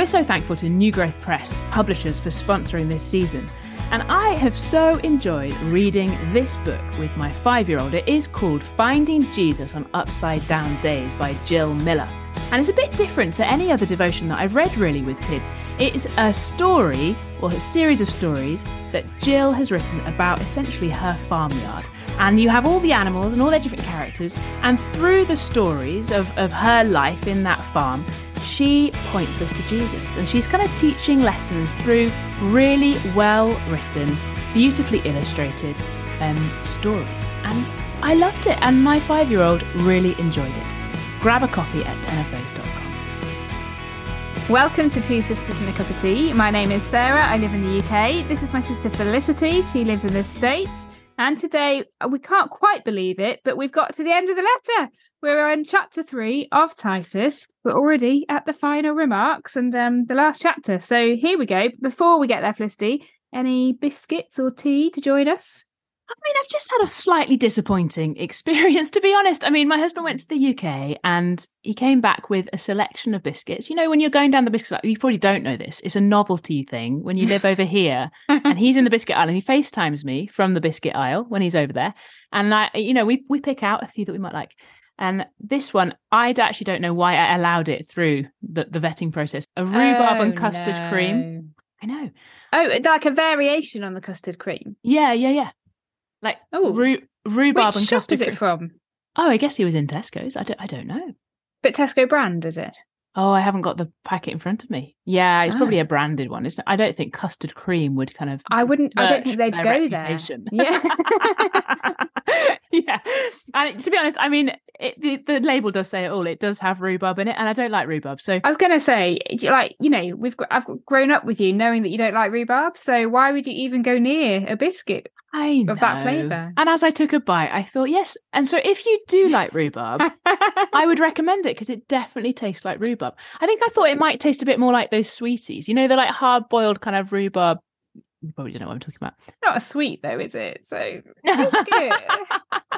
We're so thankful to New Growth Press, publishers, for sponsoring this season. And I have so enjoyed reading this book with my five year old. It is called Finding Jesus on Upside Down Days by Jill Miller. And it's a bit different to any other devotion that I've read really with kids. It's a story, or a series of stories, that Jill has written about essentially her farmyard. And you have all the animals and all their different characters, and through the stories of, of her life in that farm, she points us to Jesus and she's kind of teaching lessons through really well written, beautifully illustrated um, stories. And I loved it, and my five year old really enjoyed it. Grab a copy at tenofthose.com. Welcome to Two Sisters and a Cup of Tea. My name is Sarah. I live in the UK. This is my sister Felicity. She lives in the States. And today, we can't quite believe it, but we've got to the end of the letter. We're on chapter three of Titus. We're already at the final remarks and um, the last chapter. So here we go. Before we get there, Felicity, any biscuits or tea to join us? I mean, I've just had a slightly disappointing experience, to be honest. I mean, my husband went to the UK and he came back with a selection of biscuits. You know, when you're going down the biscuit, aisle, you probably don't know this. It's a novelty thing when you live over here and he's in the biscuit aisle and he FaceTimes me from the biscuit aisle when he's over there. And I, you know, we, we pick out a few that we might like. And this one, I actually don't know why I allowed it through the, the vetting process. A rhubarb Oh, and custard no. cream. I know. Oh, like a variation on the custard cream. Yeah, yeah, yeah. Like Oh. rhu- rhubarb Which and shop custard is it cream. from? Oh, I guess he was in Tesco's. I don't, I don't know. But Tesco brand, is it? Oh, I haven't got the packet in front of me. Yeah, it's Ah. probably a branded one. It's, I don't think custard cream would kind of. I wouldn't. I don't think they'd go reputation. there. Yeah. yeah. And to be honest, I mean, it, the, the label does say it all. It does have rhubarb in it, and I don't like rhubarb. So I was going to say, like, you know, we've got, I've grown up with you knowing that you don't like rhubarb. So why would you even go near a biscuit? I know. Of that flavour. And as I took a bite, I thought, yes. And so if you do like rhubarb, I would recommend it because it definitely tastes like rhubarb. I think I thought it might taste a bit more like those sweeties. You know, they're like hard boiled kind of rhubarb. You probably don't know what I'm talking about. Not a sweet though, is it? So biscuit.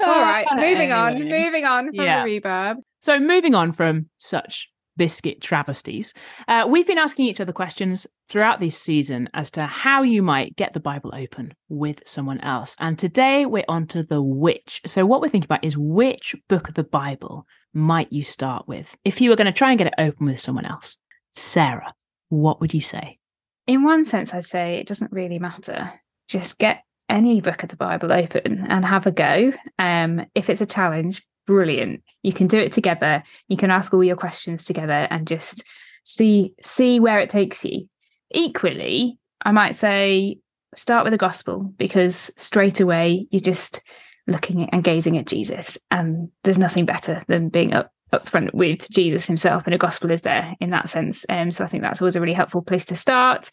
All Uh, right, moving on, moving on from Yeah. the rhubarb. So, moving on from such biscuit travesties, uh, we've been asking each other questions throughout this season as to how you might get the Bible open with someone else. And today we're on to the which. So, what we're thinking about is which book of the Bible might you start with if you were going to try and get it open with someone else? Sarah, what would you say? In one sense, I'd say it doesn't really matter. Just get any book of the Bible open and have a go. Um, if it's a challenge, brilliant. You can do it together. You can ask all your questions together and just see see where it takes you. Equally, I might say start with the gospel because straight away you're just looking and gazing at Jesus, and there's nothing better than being up up front with Jesus himself, and a gospel is there in that sense. Um, so I think that's always a really helpful place to start.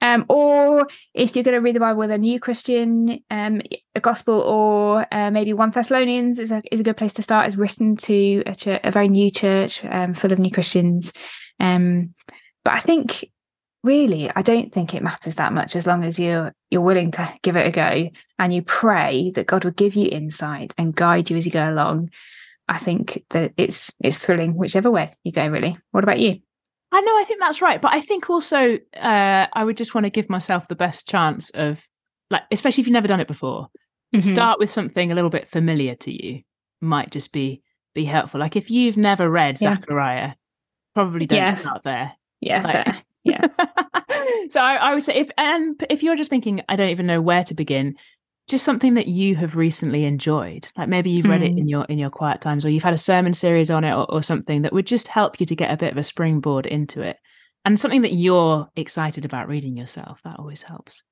Um, or if you're going to read the Bible with a new Christian, um, a gospel or uh, maybe one Thessalonians is a is a good place to start. It's written to a, church, a very new church um, full of new Christians. Um, but I think really, I don't think it matters that much as long as you're you're willing to give it a go and you pray that God will give you insight and guide you as you go along. I think that it's it's thrilling whichever way you go. Really. What about you? I know, I think that's right. But I think also uh, I would just want to give myself the best chance of, like, especially if you've never done it before, to Mhm. start with something a little bit familiar to you might just be be helpful. Like if you've never read Yeah. Zechariah, probably don't start there. Yeah. Like- Yeah. so I, I would say if and if you're just thinking I don't even know where to begin, just something that you have recently enjoyed, like maybe you've read it Mm. in your in your quiet times, or you've had a sermon series on it, or, or something that would just help you to get a bit of a springboard into it, and something that you're excited about reading yourself. That always helps.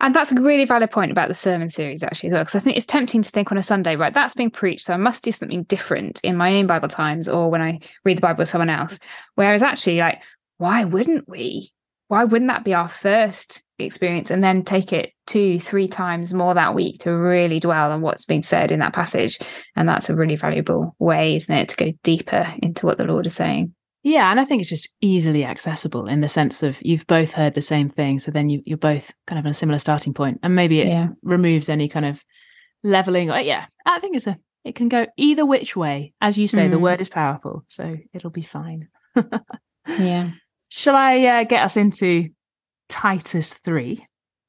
And that's a really valid point about the sermon series, actually, because I think it's tempting to think on a Sunday, right, that's being preached, so I must do something different in my own Bible times or when I read the Bible with someone else. Whereas actually, like, why wouldn't we? Why wouldn't that be our first experience and then take it two, three times more that week to really dwell on what's being said in that passage? And that's a really valuable way, isn't it, to go deeper into what the Lord is saying. Yeah, and I think it's just easily accessible in the sense of you've both heard the same thing, so then you, you're both kind of in a similar starting point, and maybe it Yeah. removes any kind of leveling. Or, yeah, I think it's a it can go either which way. As you say, the Mm. word is powerful, so it'll be fine. Yeah. Shall I uh, get us into Titus 3?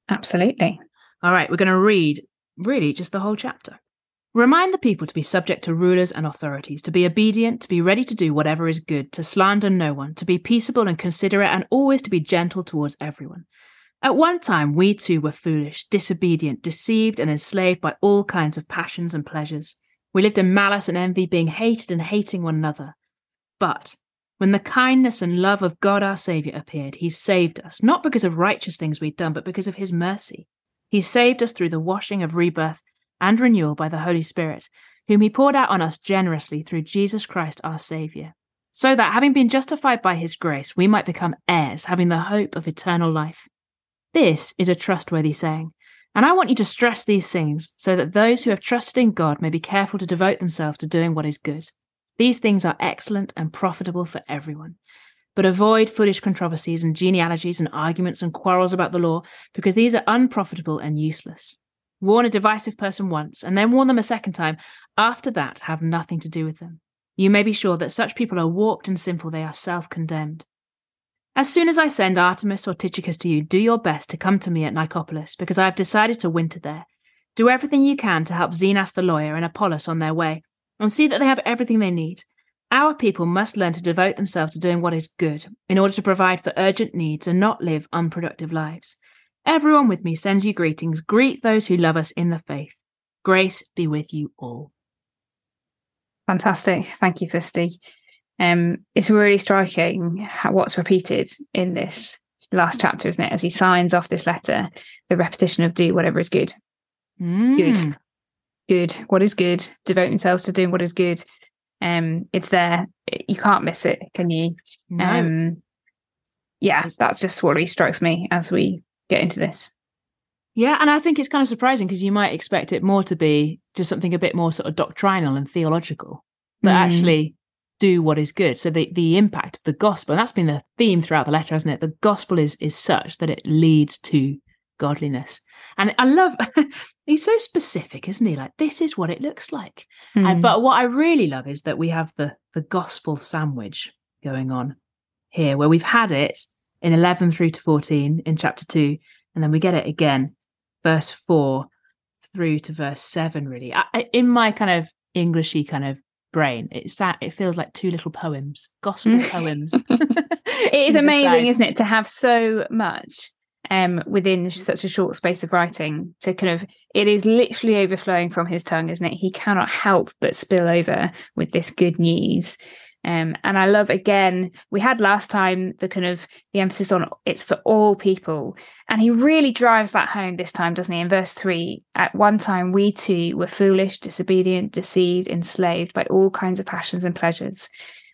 Absolutely. All right, we're going to read really just the whole chapter. Remind the people to be subject to rulers and authorities, to be obedient, to be ready to do whatever is good, to slander no one, to be peaceable and considerate, and always to be gentle towards everyone. At one time, we too were foolish, disobedient, deceived, and enslaved by all kinds of passions and pleasures. We lived in malice and envy, being hated and hating one another. But when the kindness and love of God our Saviour appeared, He saved us, not because of righteous things we'd done, but because of His mercy. He saved us through the washing of rebirth and renewal by the Holy Spirit, whom He poured out on us generously through Jesus Christ our Saviour, so that, having been justified by His grace, we might become heirs, having the hope of eternal life. This is a trustworthy saying. And I want you to stress these things so that those who have trusted in God may be careful to devote themselves to doing what is good. These things are excellent and profitable for everyone. But avoid foolish controversies and genealogies and arguments and quarrels about the law, because these are unprofitable and useless. Warn a divisive person once, and then warn them a second time. After that, have nothing to do with them. You may be sure that such people are warped and sinful, they are self condemned. As soon as I send Artemas or Tychicus to you, do your best to come to me at Nicopolis, because I have decided to winter there. Do everything you can to help Zenas the lawyer and Apollos on their way, and see that they have everything they need. Our people must learn to devote themselves to doing what is good, in order to provide for urgent needs and not live unproductive lives. Everyone with me sends you greetings. Greet those who love us in the faith. Grace be with you all. Fantastic. Thank you, Fisty. Um, it's really striking how, what's repeated in this last chapter, isn't it? As he signs off this letter, the repetition of do whatever is good. Mm. Good. Good. What is good? Devote themselves to doing what is good. Um, it's there. You can't miss it, can you? No. Um, yeah, that's just what really strikes me as we get into this. Yeah, and I think it's kind of surprising because you might expect it more to be just something a bit more sort of doctrinal and theological, but Mm. actually do what is good. So the the impact of the gospel, and that's been the theme throughout the letter, hasn't it? The gospel is is such that it leads to godliness. And I love he's so specific, isn't he? Like this is what it looks like. And, Mm. but what I really love is that we have the the gospel sandwich going on here, where we've had it in eleven through to fourteen in chapter two, and then we get it again, verse four through to verse seven. Really, I, I- in my kind of Englishy kind of brain, it's that it feels like two little poems, gospel poems. it is amazing, isn't it, to have so much um within such a short space of writing to kind of it is literally overflowing from his tongue isn't it? He cannot help but spill over with this good news. Um and i love again we had last time the kind of the emphasis on it's for all people. And he really drives that home this time doesn't he? In verse 3 at one time we too were foolish disobedient deceived enslaved by all kinds of passions and pleasures.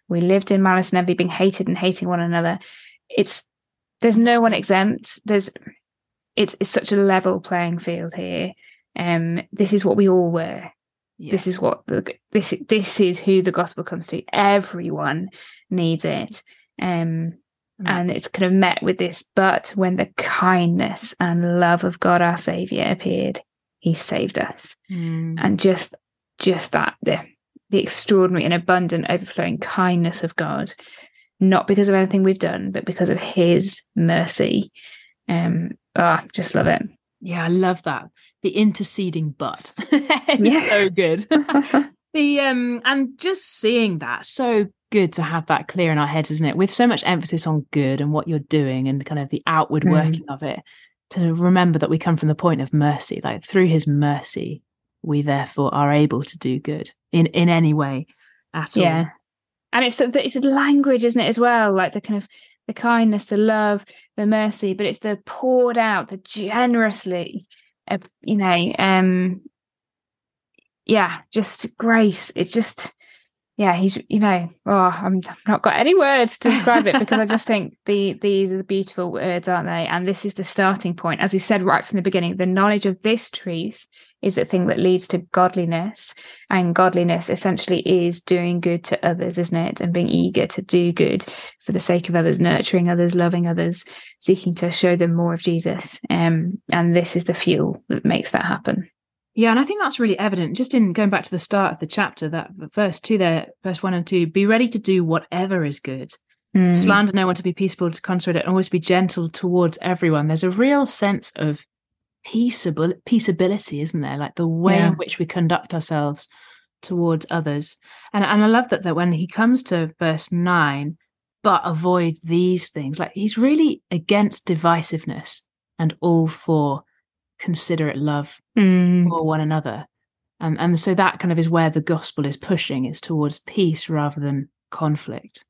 We lived in malice and envy being hated and hating one another. It's there's no one exempt there's it's it's such a level playing field here um this is what we all were Yeah. this is what the this this is who the gospel comes to everyone needs it um Mm. and it's kind of met with this but when the kindness and love of god our savior appeared he saved us Mm. and just just that the the extraordinary and abundant overflowing kindness of god not because of anything we've done but because of his mercy um ah just love it Yeah, I love that. The interceding but. it's Yeah. so good. the um and just seeing that so good to have that clear in our heads isn't it with so much emphasis on good and what you're doing and kind of the outward Mm. working of it to remember that we come from the point of mercy like through his mercy we therefore are able to do good in in any way at all yeah and it's the, it's language isn't it as well? Like the kind of the kindness the love the mercy but it's the poured out the generously uh, you know um yeah just grace. It's just yeah he's you know oh I'm, i've not got any words to describe it because i just think the these are the beautiful words aren't they? And this is the starting point. As we said right from the beginning the knowledge of this truth is the thing that leads to godliness. And godliness essentially is doing good to others isn't it? And being eager to do good for the sake of others nurturing others loving others seeking to show them more of jesus. Um, and this is the fuel that makes that happen Yeah, and I think that's really evident just in going back to the start of the chapter, that verse two there, verse one and two, be ready to do whatever is good, mm. slander no one to be peaceable to consider and always be gentle towards everyone. There's a real sense of peaceable peaceability isn't there? Like the way yeah. in which we conduct ourselves towards others. And and i love that that when he comes to verse 9 but avoid these things like he's really against divisiveness and all for considerate love mm. for one another. And and so that kind of is where the gospel is pushing is towards peace rather than conflict.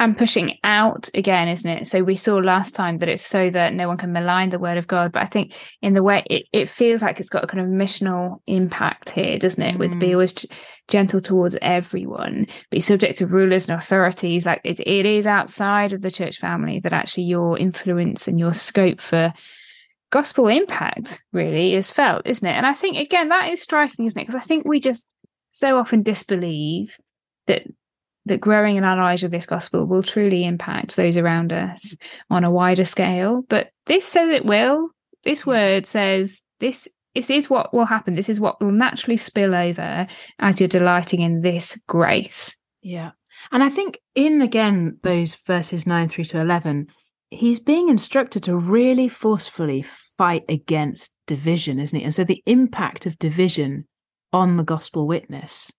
And pushing out again isn't it? So we saw last time that it's so that no one can malign the word of god but i think in the way it, it feels like it's got a kind of missional impact here doesn't it? Mm. with be always gentle towards everyone be subject to rulers and authorities. Like it, it is outside of the church family that actually your influence and your scope for gospel impact really is felt, isn't it? And I think again that is striking, isn't it? Because I think we just so often disbelieve that that growing in our knowledge of this gospel will truly impact those around us on a wider scale. But this says it will. This word says this this is what will happen. This is what will naturally spill over as you're delighting in this grace. Yeah. And I think in again those verses 9 through to 11, he's being instructed to really forcefully fight against division, isn't he? And so the impact of division on the gospel witness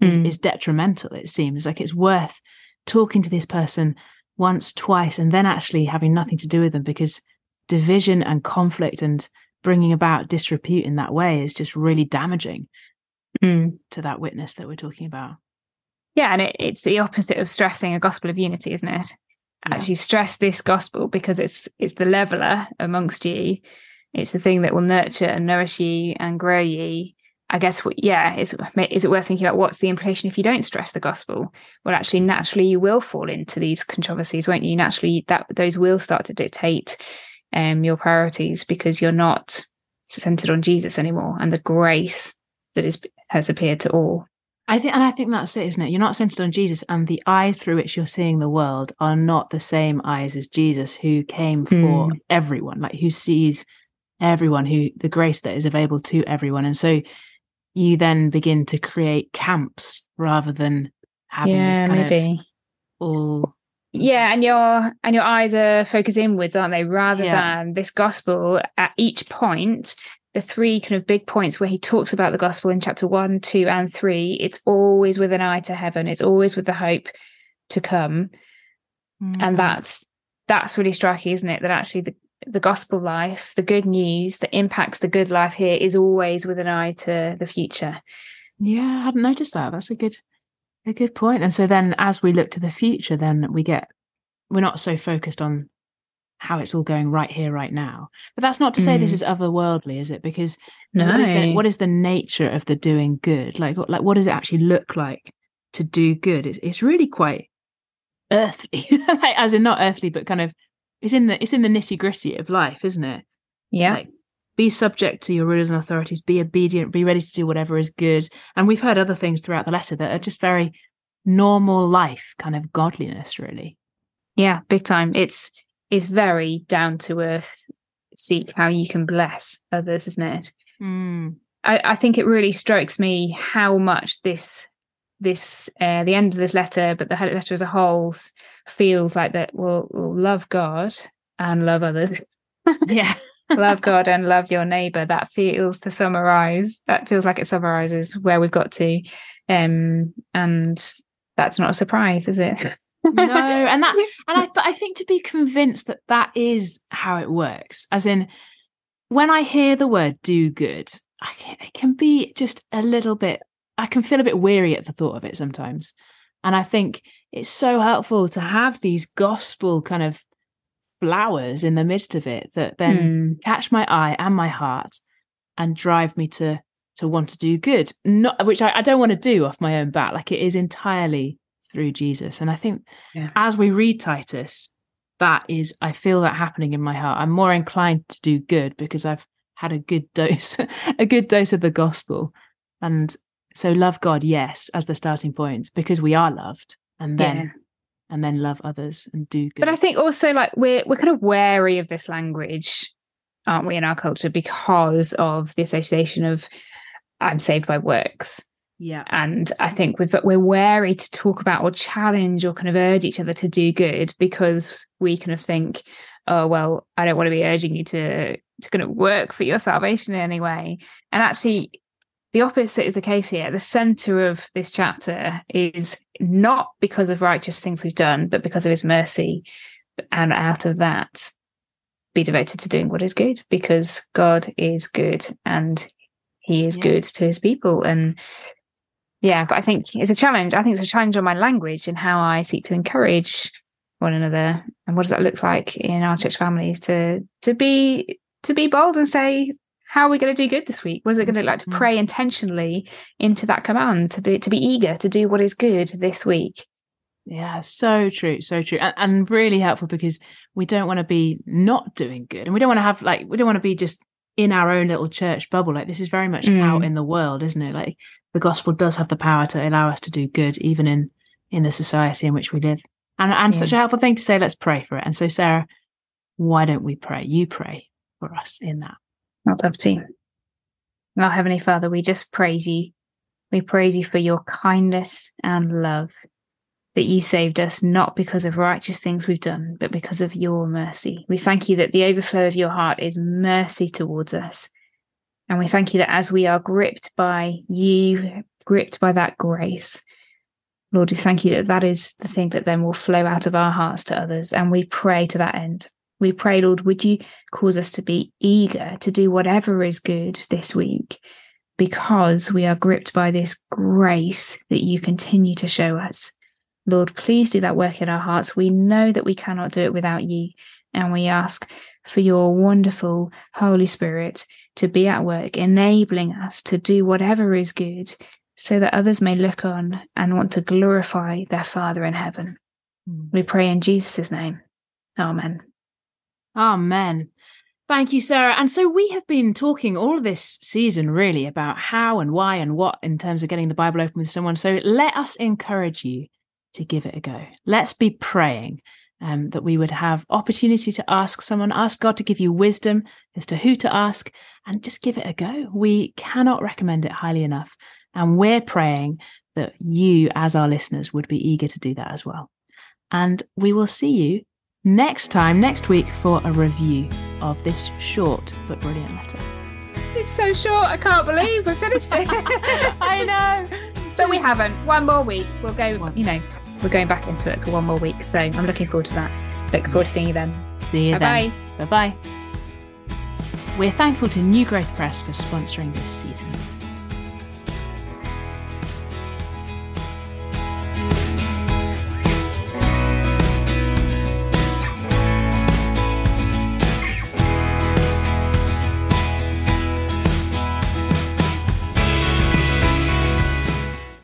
is, mm. is detrimental, it seems. Like it's worth talking to this person once, twice, and then actually having nothing to do with them because division and conflict and bringing about disrepute in that way is just really damaging mm. to that witness that we're talking about. Yeah, and it, it's the opposite of stressing a gospel of unity, isn't it? Actually stress this gospel because it's it's the leveler amongst you it's the thing that will nurture and nourish you and grow you i guess yeah is, is it worth thinking about what's the implication if you don't stress the gospel? Well actually naturally you will fall into these controversies won't you? Naturally that those will start to dictate um, your priorities because you're not centered on jesus anymore and the grace that is has appeared to all I think, and I think that's it, isn't it? You're not centered on Jesus, and the eyes through which you're seeing the world are not the same eyes as Jesus, who came for mm. everyone, like who sees everyone, who the grace that is available to everyone. And so you then begin to create camps rather than having yeah, this kind maybe. of all yeah and your and your eyes are focused inwards aren't they rather yeah. than this gospel at each point the three kind of big points where he talks about the gospel in chapter one, two, and three, it's always with an eye to heaven. It's always with the hope to come. Mm-hmm. And that's that's really striking, isn't it? That actually the, the gospel life, the good news that impacts the good life here is always with an eye to the future. Yeah, I hadn't noticed that. That's a good a good point. And so then as we look to the future, then we get we're not so focused on how it's all going right here, right now. But that's not to say mm. this is otherworldly, is it? Because no. what, is the, what is the nature of the doing good? Like, like what does it actually look like to do good? It's, it's really quite earthly, like, as in not earthly, but kind of it's in the it's in the nitty gritty of life, isn't it? Yeah. Like, be subject to your rulers and authorities. Be obedient. Be ready to do whatever is good. And we've heard other things throughout the letter that are just very normal life kind of godliness, really. Yeah, big time. It's is very down to earth. Seek how you can bless others, isn't it? Mm. I, I, think it really strikes me how much this this uh, the end of this letter, but the letter as a whole feels like that. We'll, we'll love God and love others. yeah. love God and love your neighbor. That feels to summarize. That feels like it summarizes where we've got to, um, and that's not a surprise, is it? No and that and i but i think to be convinced that that is how it works as in when i hear the word do good i can, it can be just a little bit i can feel a bit weary at the thought of it sometimes and i think it's so helpful to have these gospel kind of flowers in the midst of it that then mm. catch my eye and my heart and drive me to to want to do good not which I, I don't want to do off my own bat like it is entirely through Jesus. And I think yeah. as we read Titus, that is, I feel that happening in my heart. I'm more inclined to do good because I've had a good dose, a good dose of the gospel. And so love God, yes, as the starting point, because we are loved. And then yeah. and then love others and do good. But I think also like we're we're kind of wary of this language, aren't we, in our culture, because of the association of I'm saved by works Yeah. And I think we've, we're wary to talk about or challenge or kind of urge each other to do good because we kind of think, oh, well, I don't want to be urging you to, to kind of work for your salvation in any way. And actually, the opposite is the case here. The center of this chapter is not because of righteous things we've done, but because of his mercy. And out of that, be devoted to doing what is good because God is good and he is yeah. good to his people. And yeah, but I think it's a challenge. I think it's a challenge on my language and how I seek to encourage one another. And what does that look like in our church families to to be to be bold and say, how are we going to do good this week? What is it going to look like to mm-hmm. pray intentionally into that command, to be to be eager to do what is good this week? Yeah, so true, so true, and, and really helpful because we don't want to be not doing good, and we don't want to have like we don't want to be just in our own little church bubble. Like this is very much mm. out in the world, isn't it? Like the gospel does have the power to allow us to do good, even in in the society in which we live. And and yeah. such a helpful thing to say. Let's pray for it. And so, Sarah, why don't we pray? You pray for us in that. I'd love to. Our Heavenly Father, we just praise you. We praise you for your kindness and love that you saved us not because of righteous things we've done, but because of your mercy. We thank you that the overflow of your heart is mercy towards us. And we thank you that as we are gripped by you, gripped by that grace, Lord, we thank you that that is the thing that then will flow out of our hearts to others. And we pray to that end. We pray, Lord, would you cause us to be eager to do whatever is good this week because we are gripped by this grace that you continue to show us. Lord, please do that work in our hearts. We know that we cannot do it without you. And we ask for your wonderful Holy Spirit to be at work, enabling us to do whatever is good so that others may look on and want to glorify their Father in heaven. Mm. We pray in Jesus' name. Amen. Amen. Thank you, Sarah. And so we have been talking all this season really about how and why and what in terms of getting the Bible open with someone. So let us encourage you to give it a go. Let's be praying um, that we would have opportunity to ask someone, ask God to give you wisdom as to who to ask, and just give it a go. We cannot recommend it highly enough. And we're praying that you, as our listeners, would be eager to do that as well. And we will see you next time, next week, for a review of this short but brilliant letter. It's so short, I can't believe we finished it. I know. But we haven't. One more week. We'll go, you know, we're going back into it for one more week. So I'm looking forward to that. Look forward yes. to seeing you then. See you Bye-bye. then. Bye bye. We're thankful to New Growth Press for sponsoring this season.